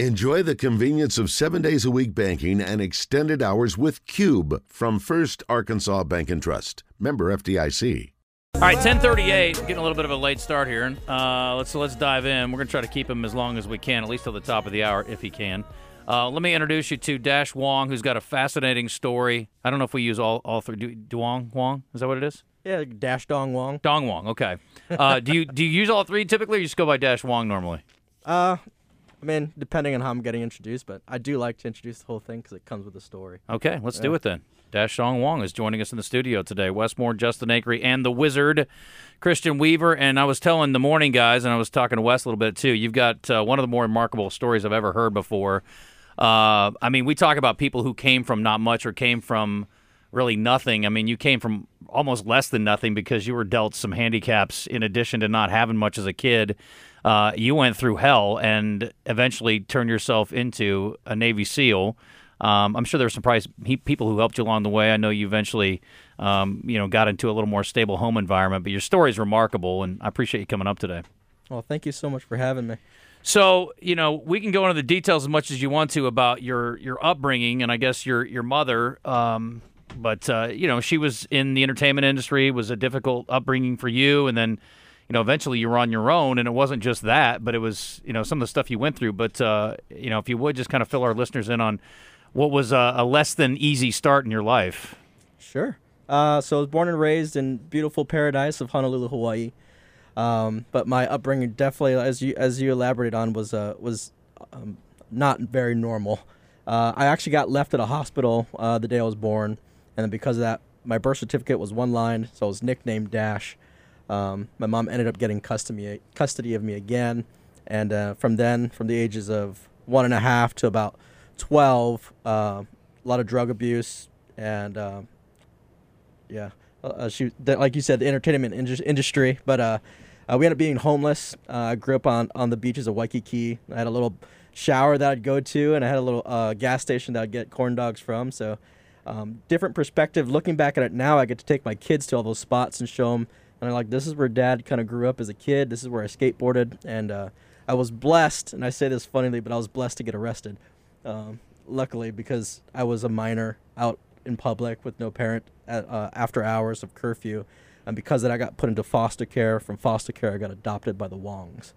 Enjoy the convenience of seven days a week banking and extended hours with Cube from First Arkansas Bank and Trust. Member FDIC. All right, 1038, getting a little bit of a late start here. Uh, let's let's dive in. We're going to try to keep him as long as we can, at least till the top of the hour, if he can. Uh, let me introduce you to Dash Wong, who's got a fascinating story. I don't know if we use all, all three. Du- Duong Wong? Is that what it is? Yeah, Dash Dong Wong. Dong Wong, okay. Uh, do you do you use all three typically, or you just go by Dash Wong normally? Uh, I mean, depending on how I'm getting introduced, but I do like to introduce the whole thing because it comes with a story. Okay, let's do it then. Dash Dong Wong is joining us in the studio today. Westmore, Justin Acree, and the Wizard, Christian Weaver. And I was telling the morning guys, and I was talking to Wes a little bit too. You've got uh, one of the more remarkable stories I've ever heard before. Uh, I mean, we talk about people who came from not much or came from really nothing. I mean, you came from almost less than nothing because you were dealt some handicaps in addition to not having much as a kid. Uh, you went through hell and eventually turned yourself into a Navy SEAL. Um, I'm sure there were some price, he, people who helped you along the way. I know you eventually, um, you know, got into a little more stable home environment. But your story is remarkable, and I appreciate you coming up today. Well, thank you so much for having me. So, you know, we can go into the details as much as you want to about your your upbringing and I guess your your mother. Um, but uh, you know, she was in the entertainment industry. Was a difficult upbringing for you, and then, you know, eventually you were on your own, and it wasn't just that, but it was you know some of the stuff you went through. But uh, you know, if you would just kind of fill our listeners in on what was a, a less than easy start in your life. Sure. Uh, so I was born and raised in beautiful paradise of Honolulu, Hawaii. Um, but my upbringing definitely, as you as you elaborated on, was uh, was um, not very normal. Uh, I actually got left at a hospital uh, the day I was born, and then because of that, my birth certificate was one line, so I was nicknamed Dash. Um, my mom ended up getting custody custody of me again, and uh, from then, from the ages of one and a half to about twelve, uh, a lot of drug abuse, and uh, yeah, uh, she the, like you said, the entertainment indus- industry. But uh, uh, we ended up being homeless. Uh, I grew up on on the beaches of Waikiki. I had a little shower that I'd go to, and I had a little uh, gas station that I'd get corn dogs from. So, um, different perspective. Looking back at it now, I get to take my kids to all those spots and show them. And I'm like, this is where Dad kind of grew up as a kid. This is where I skateboarded, and uh, I was blessed. And I say this funnily, but I was blessed to get arrested. Um, luckily, because I was a minor out in public with no parent at, uh, after hours of curfew, and because of that, I got put into foster care. From foster care, I got adopted by the Wongs.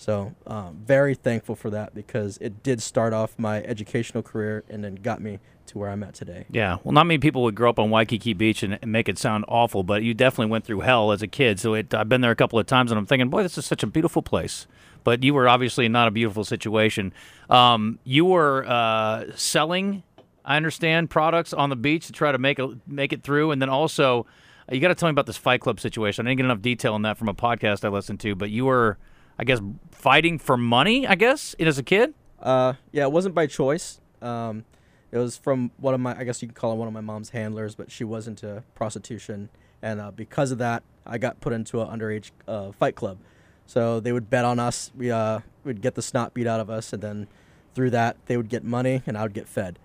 So um, very thankful for that because it did start off my educational career and then got me to where I'm at today. Yeah, well, not many people would grow up on Waikiki Beach and, and make it sound awful, but you definitely went through hell as a kid. So it, I've been there a couple of times, and I'm thinking, boy, this is such a beautiful place. But you were obviously not a beautiful situation. Um, you were uh, selling, I understand, products on the beach to try to make a, make it through, and then also you got to tell me about this Fight Club situation. I didn't get enough detail on that from a podcast I listened to, but you were, I guess, fighting for money. I guess as a kid. Uh, yeah, it wasn't by choice. Um, it was from one of my, I guess you could call it one of my mom's handlers, but she was into prostitution, and uh, because of that, I got put into an underage uh, fight club. So they would bet on us. We uh, would get the snot beat out of us, and then through that, they would get money, and I would get fed.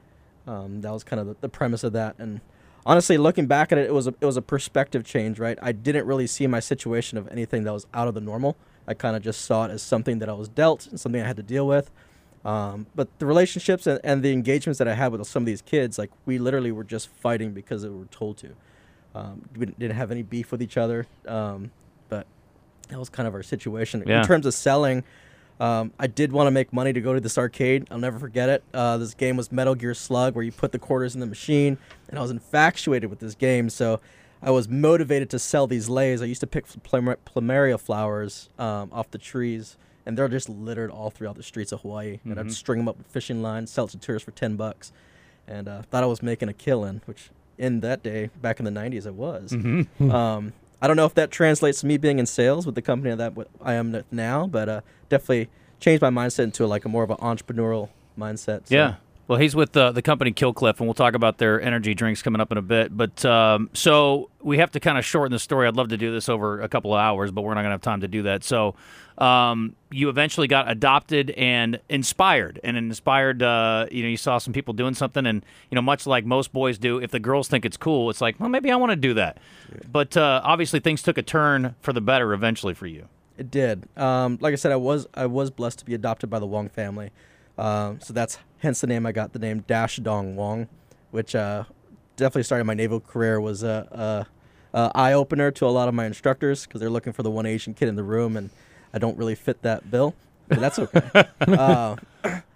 Um, that was kind of the, the premise of that, and honestly, looking back at it, it was a it was a perspective change, right? I didn't really see my situation of anything that was out of the normal. I kind of just saw it as something that I was dealt and something I had to deal with. Um, but the relationships and, and the engagements that I had with some of these kids, like we literally were just fighting because we were told to. Um, we didn't have any beef with each other, um, but that was kind of our situation. Yeah. In terms of selling, um, I did want to make money to go to this arcade. I'll never forget it. Uh, this game was Metal Gear Slug, where you put the quarters in the machine, and I was infatuated with this game. So I was motivated to sell these leis. I used to pick plumer- plumeria flowers um, off the trees, and they're just littered all throughout the streets of Hawaii. And I'd string them up with fishing lines, sell it to tourists for ten bucks, and uh, thought I was making a killing, which in that day, back in the '90s, it was. Um, I don't know if that translates to me being in sales with the company that I am now, but uh, definitely changed my mindset into like a more of an entrepreneurial mindset. so- Yeah. Well, he's with uh, the company Kill Cliff, and we'll talk about their energy drinks coming up in a bit. But um, so we have to kind of shorten the story. I'd love to do this over a couple of hours, but we're not going to have time to do that. So um, you eventually got adopted and inspired, and inspired. Uh, you know, you saw some people doing something, and you know, much like most boys do, if the girls think it's cool, it's like, well, maybe I want to do that. But uh, obviously, things took a turn for the better eventually for you. It did. Um, like I said, I was I was blessed to be adopted by the Wong family. Um, so that's hence the name I got the name Dash Dong Wong, which uh, definitely started my naval career was a, a, a eye opener to a lot of my instructors because they're looking for the one Asian kid in the room, and I don't really fit that bill, but that's okay. uh,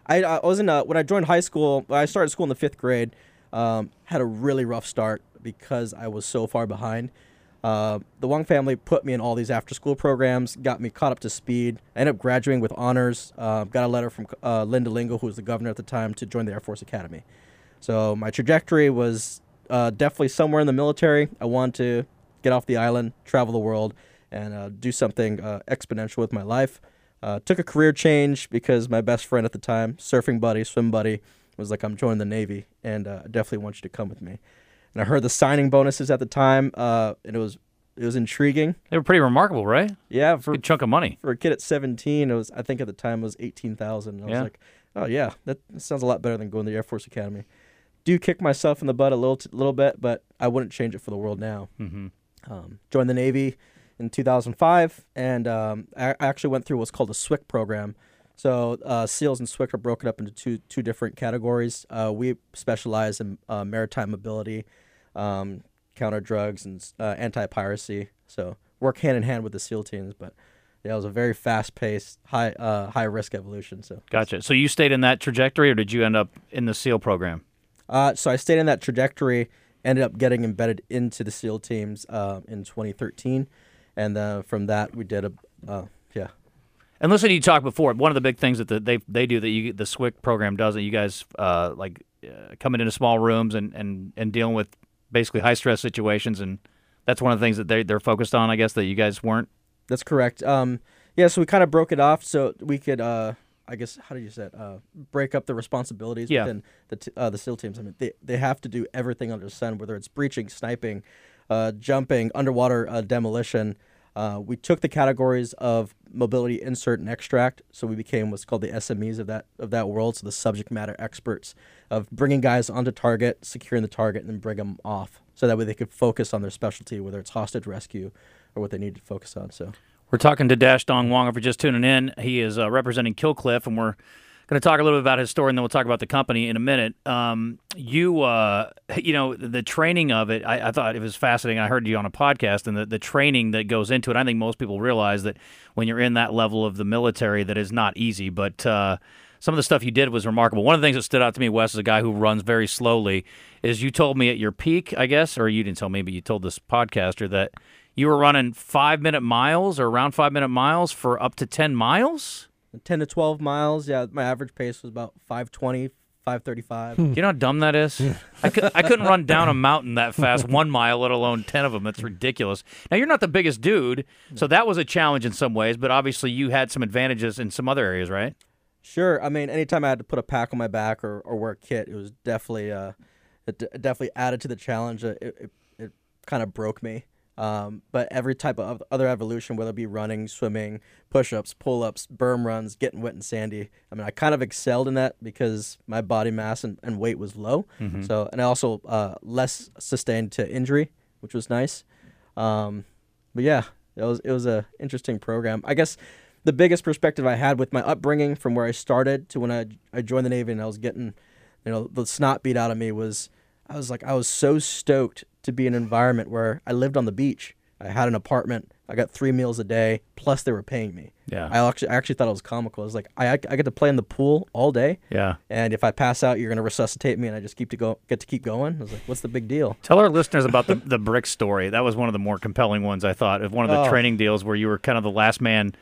I, I was in a, when I joined high school. I started school in the fifth grade. Um, had a really rough start because I was so far behind. Uh, the Wong family put me in all these after school programs, got me caught up to speed. I ended up graduating with honors. Uh, got a letter from uh, Linda Lingle, who was the governor at the time, to join the Air Force Academy. So my trajectory was uh, definitely somewhere in the military. I wanted to get off the island, travel the world, and uh, do something uh, exponential with my life. took a career change because my best friend at the time, surfing buddy, swim buddy, was like, I'm joining the Navy, and definitely want you to come with me and I heard the signing bonuses at the time, uh, and it was it was intriguing. They were pretty remarkable, right? Yeah, for Good chunk of money. for a kid at 17, it was I think at the time it was 18,000. I was like, oh yeah, that, sounds a lot better than going to the Air Force Academy. Do kick myself in the butt a little t- little bit, but I wouldn't change it for the world now. Mm-hmm. Um, joined the Navy in 2005, and um, I actually went through what's called a SWCC program. So uh, SEALs and SWCC are broken up into two two different categories. Uh, we specialize in uh, maritime mobility, um, counter drugs, and uh, anti piracy. So work hand in hand with the SEAL teams. But yeah, it was a very fast paced, high uh, high risk evolution. So Gotcha. So you stayed in that trajectory, or did you end up in the SEAL program? Uh, so I stayed in that trajectory, ended up getting embedded into the SEAL teams in 2013, and uh, from that we did a uh. And listen, you talked before. One of the big things that the, they they do that you the SWCC program does that you guys uh, like uh, coming into small rooms and, and, and dealing with basically high stress situations, and that's one of the things that they they're focused on. I guess that you guys weren't. That's correct. Um, yeah, so we kind of broke it off so we could, uh, I guess, how do you say it? Uh, break up the responsibilities Yeah. within the t- uh, the SEAL teams. I mean, they they have to do everything under the sun, whether it's breaching, sniping, uh, jumping, underwater uh, demolition. Uh, we took the categories of mobility, insert, and extract, so we became what's called the SMEs of that of that world. So the subject matter experts of bringing guys onto target, securing the target, and then bring them off, so that way they could focus on their specialty, whether it's hostage rescue or what they need to focus on. So. We're talking to Dash Dong Wong. If you're just tuning in, he is uh, representing Kill Cliff, and we're going to talk a little bit about his story, and then we'll talk about the company in a minute. Um, you, uh, you know, the training of it, I, I thought it was fascinating. I heard you on a podcast, and the, the training that goes into it. I think most people realize that when you're in that level of the military, that is not easy. But uh, some of the stuff you did was remarkable. One of the things that stood out to me, Wes, as a guy who runs very slowly, is you told me at your peak, I guess, or you didn't tell me, but you told this podcaster that you were running five minute miles or around five minute miles for up to 10 miles? 10 to 12 miles. Yeah, my average pace was about 520, 535. Do you know how dumb that is? I, could, I couldn't run down a mountain that fast, one mile, let alone 10 of them. That's ridiculous. Now, you're not the biggest dude, so that was a challenge in some ways, but obviously you had some advantages in some other areas, right? Sure. I mean, anytime I had to put a pack on my back or, or wear a kit, it was definitely uh, it, d- it definitely added to the challenge. It it, it kind of broke me. Um, but every type of other evolution, whether it be running, swimming, push-ups, pull-ups, berm runs, getting wet and sandy. I mean, I kind of excelled in that because my body mass and, and weight was low. So, and I also uh, less sustained to injury, which was nice. Um, but yeah, it was it was a interesting program. I guess the biggest perspective I had with my upbringing from where I started to when I I joined the Navy and I was getting, you know, the snot beat out of me was I was like I was so stoked to be an environment where I lived on the beach. I had an apartment. I got three meals a day. Plus, they were paying me. Yeah. I actually, I actually thought it was comical. I was like, I, I get to play in the pool all day, Yeah. and if I pass out, you're gonna resuscitate me, and I just keep to go, get to keep going. I was like, what's the big deal? Tell our listeners about the, the brick story. That was one of the more compelling ones, I thought, of one of the Oh. training deals where you were kind of the last man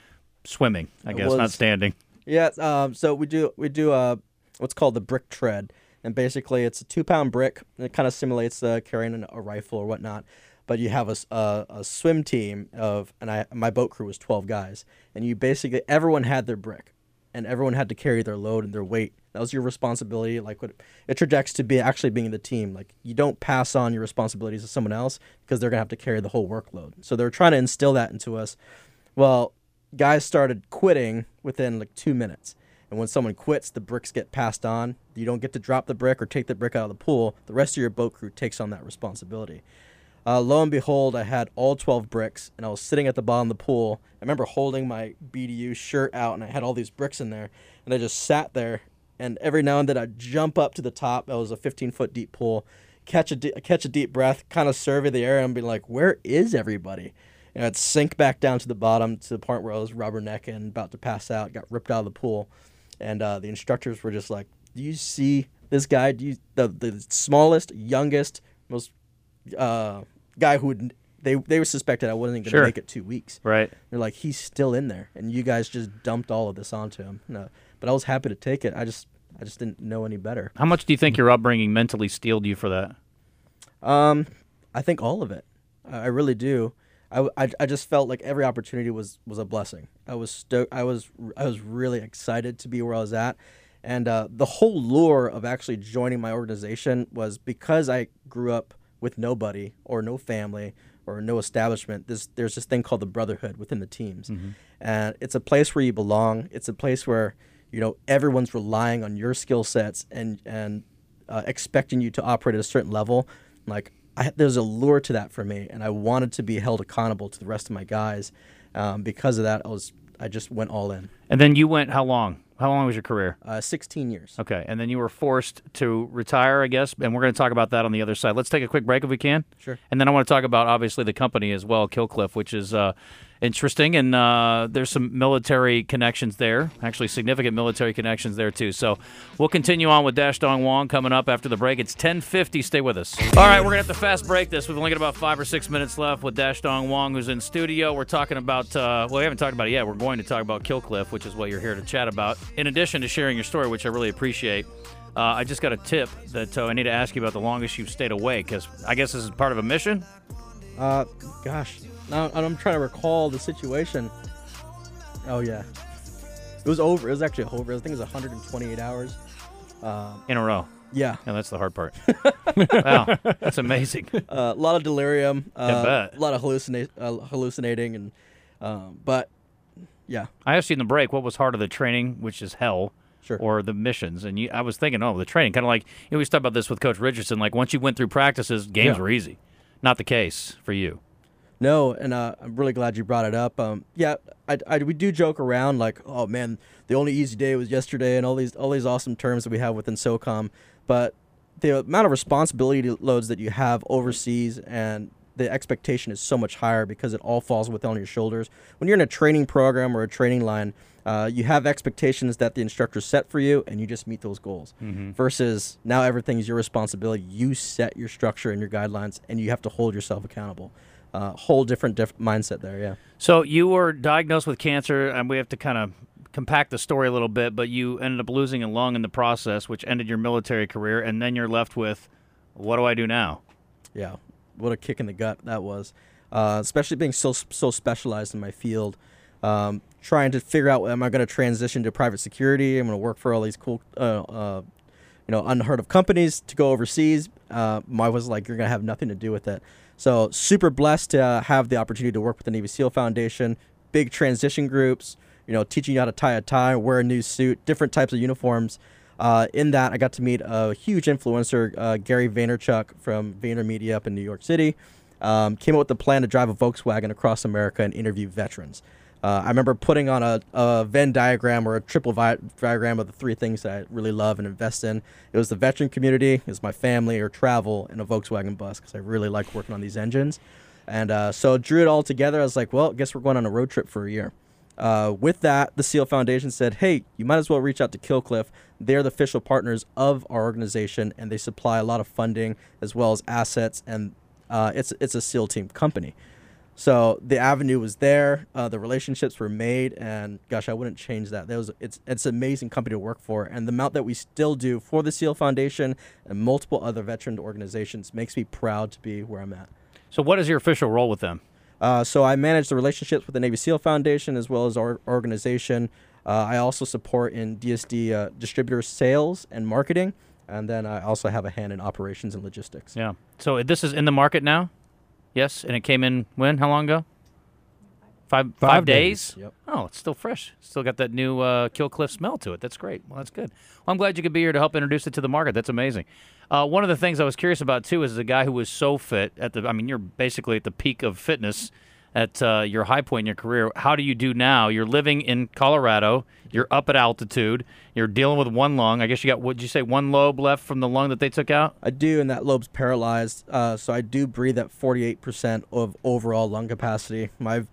swimming, I guess, not standing. Yeah. Um, so we do we do uh, what's called the brick tread, and basically it's a two pound brick. It kind of simulates uh, carrying a rifle or whatnot. But you have a a swim team of, and I my boat crew was twelve guys, and you basically everyone had their brick, and everyone had to carry their load and their weight. That was your responsibility. Like what it trajects to be actually being the team. Like you don't pass on your responsibilities to someone else because they're gonna have to carry the whole workload. So they're trying to instill that into us. Well, guys started quitting within like two minutes. And when someone quits, the bricks get passed on. You don't get to drop the brick or take the brick out of the pool. The rest of your boat crew takes on that responsibility. Uh, lo and behold, I had all 12 bricks, and I was sitting at the bottom of the pool. I remember holding my BDU shirt out, and I had all these bricks in there, and I just sat there and every now and then I'd jump up to the top. That was a 15 foot deep pool, catch a catch a deep breath, kind of survey the area, and be like, "Where is everybody?" And I'd sink back down to the bottom to the point where I was rubbernecking, about to pass out, got ripped out of the pool, and uh, the instructors were just like, "Do you see this guy? Do you the the smallest, youngest, most uh, guy who would they they were suspected I wasn't going to Sure. make it two weeks. Right. They're like, he's still in there, and you guys just dumped all of this onto him. No, but I was happy to take it. I just I just didn't know any better. How much do you think your upbringing mentally steeled you for that? Um, I think all of it. I, I really do. I, I, I just felt like every opportunity was was a blessing. I was sto- I was I was really excited to be where I was at, and uh, the whole lure of actually joining my organization was because I grew up with nobody or no family or no establishment. This there's this thing called the brotherhood within the teams, and it's a place where you belong. It's a place where you know everyone's relying on your skill sets and and uh, expecting you to operate at a certain level. Like I, there's a lure to that for me, and I wanted to be held accountable to the rest of my guys. Um, because of that, I was I just went all in. And then you went how long? How long was your career? Uh, 16 years. Okay, and then you were forced to retire, I guess, and we're going to talk about that on the other side. Let's take a quick break if we can. Sure. And then I want to talk about obviously the company as well, Kill Cliff, which is uh, interesting, and uh, there's some military connections there, actually significant military connections there too. So we'll continue on with Dash Dong Wong coming up after the break. It's 10:50. Stay with us. All right, we're gonna have to fast break this. We've only got about five or six minutes left with Dash Dong Wong, who's in studio. We're talking about uh, well, we haven't talked about it yet. We're going to talk about Kill Cliff, which is what you're here to chat about. In addition to sharing your story, which I really appreciate. Uh, I just got a tip that uh, I need to ask you about the longest you've stayed awake, because I guess this is part of a mission. Uh, gosh, now I'm trying to recall the situation. Oh yeah, it was over. It was actually over. I think it was 128 hours. Um, in a row. yeah, Yeah, that's the hard part. wow, that's amazing. uh, a lot of delirium. Uh, bet. A lot of hallucina- uh, hallucinating, and um, but yeah, I asked you in the break what was harder, the training, which is hell, Sure. or the missions, and you, I was thinking, oh, the training, kind of like you know, we talked about this with Coach Richardson. Like once you went through practices, games Yeah. were easy. Not the case for you. No, and uh, I'm really glad you brought it up. Um, yeah, I, I, we do joke around like, oh man, the only easy day was yesterday, and all these all these awesome terms that we have within SOCOM. But the amount of responsibility loads that you have overseas and the expectation is so much higher because it all falls within your shoulders. When you're in a training program or a training line, uh, you have expectations that the instructor set for you, and you just meet those goals. Versus now everything's your responsibility. You set your structure and your guidelines, and you have to hold yourself accountable. Uh, whole different diff- mindset there. Yeah. So you were diagnosed with cancer, and we have to kind of compact the story a little bit. But you ended up losing a lung in the process, which ended your military career, and then you're left with, what do I do now? Yeah, what a kick in the gut that was. Uh, especially being so so specialized in my field, um, trying to figure out am I going to transition to private security? I'm going to work for all these cool, uh, uh, you know, unheard of companies to go overseas. Uh, my was like, you're going to have nothing to do with it. So super blessed to have the opportunity to work with the Navy SEAL Foundation, big transition groups. You know, teaching you how to tie a tie, wear a new suit, different types of uniforms. Uh, in that, I got to meet a huge influencer, uh, Gary Vaynerchuk from VaynerMedia up in New York City. Um, came up with the plan to drive a Volkswagen across America and interview veterans. Uh, I remember putting on a, a Venn diagram or a triple vi- diagram of the three things that I really love and invest in. It was the veteran community, it was my family or travel, and a Volkswagen bus because I really like working on these engines. And uh, so drew it all together. I was like, well, I guess we're going on a road trip for a year. Uh, with that, the SEAL Foundation said, hey, you might as well reach out to Kill Cliff. They're the official partners of our organization, and they supply a lot of funding as well as assets, and uh, it's, it's a SEAL team company. So the avenue was there, uh, the relationships were made, and gosh, I wouldn't change that. That was it's it's an amazing company to work for, and the amount that we still do for the SEAL Foundation and multiple other veteran organizations makes me proud to be where I'm at. So what is your official role with them? Uh, so I manage the relationships with the Navy SEAL Foundation as well as our organization. Uh, I also support in DSD uh, distributor sales and marketing, and then I also have a hand in operations and logistics. Yeah. So this is in the market now? Yes, and it came in when? How long ago? Five five, Five days. days, yep. Oh, it's still fresh. Still got that new uh, Kill Cliff smell to it. That's great. Well, that's good. Well, I'm glad you could be here to help introduce it to the market. That's amazing. Uh, one of the things I was curious about too is the guy who was so fit at the. I mean, you're basically at the peak of fitness. At uh, your high point in your career. How do you do now? You're living in Colorado. You're up at altitude. You're dealing with one lung. I guess you got what did you say? One lobe left from the lung that they took out. I do, and that lobe's paralyzed. Uh, so I do breathe at 48% of overall lung capacity. My,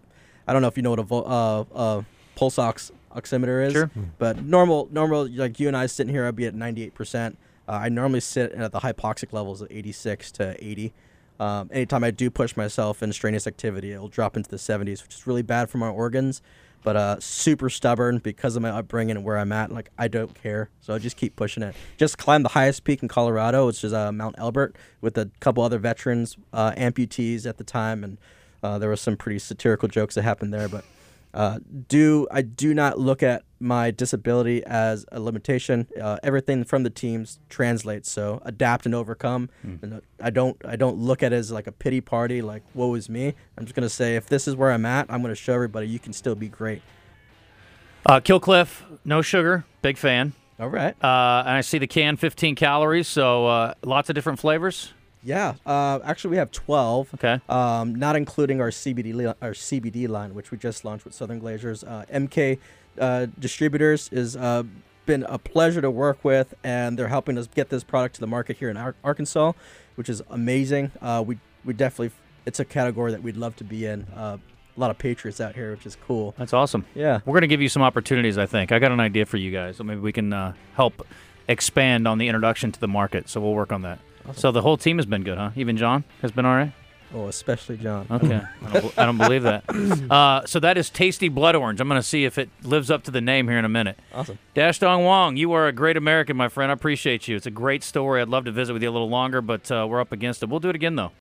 I don't know if you know what a vo- uh, uh, pulse ox oximeter is, Sure. but normal, normal, like you and I sitting here, I'd be at 98%. Uh, I normally sit at the hypoxic levels of 86 to 80. Um, anytime I do push myself in strenuous activity, it'll drop into the 70s, which is really bad for my organs. But uh, super stubborn because of my upbringing and where I'm at. Like I don't care, so I just keep pushing it. Just climbed the highest peak in Colorado, which is uh, Mount Elbert, with a couple other veterans, uh, amputees at the time, and uh, there was some pretty satirical jokes that happened there. But uh, do I do not look at my disability as a limitation. Uh, everything from the teams translates. So adapt and overcome. And uh, I don't I don't look at it as like a pity party. Like woe is me. I'm just gonna say if this is where I'm at, I'm gonna show everybody you can still be great. Uh, Kill Cliff, no sugar, big fan. All right. Uh, and I see the can, 15 calories, so uh, lots of different flavors. Yeah. Uh, actually, we have 12. Okay. Um, not including our CBD li- our CBD line, which we just launched with Southern Glazer's. Uh, MK uh, Distributors is uh, been a pleasure to work with, and they're helping us get this product to the market here in Ar- Arkansas, which is amazing. Uh, we we definitely it's a category that we'd love to be in. Uh, a lot of patriots out here, which is cool. That's awesome. Yeah. We're going to give you some opportunities, I think. I got an idea for you guys, so maybe we can uh, help expand on the introduction to the market. So we'll work on that. So the whole team has been good, huh? Even John has been all right. Oh, especially John. Okay, I, don't, I don't believe that. Uh, so that is tasty blood orange. I'm going to see if it lives up to the name here in a minute. Awesome. Dash Dong Wong, you are a great American, my friend. I appreciate you. It's a great story. I'd love to visit with you a little longer, but uh, we're up against it. We'll do it again though.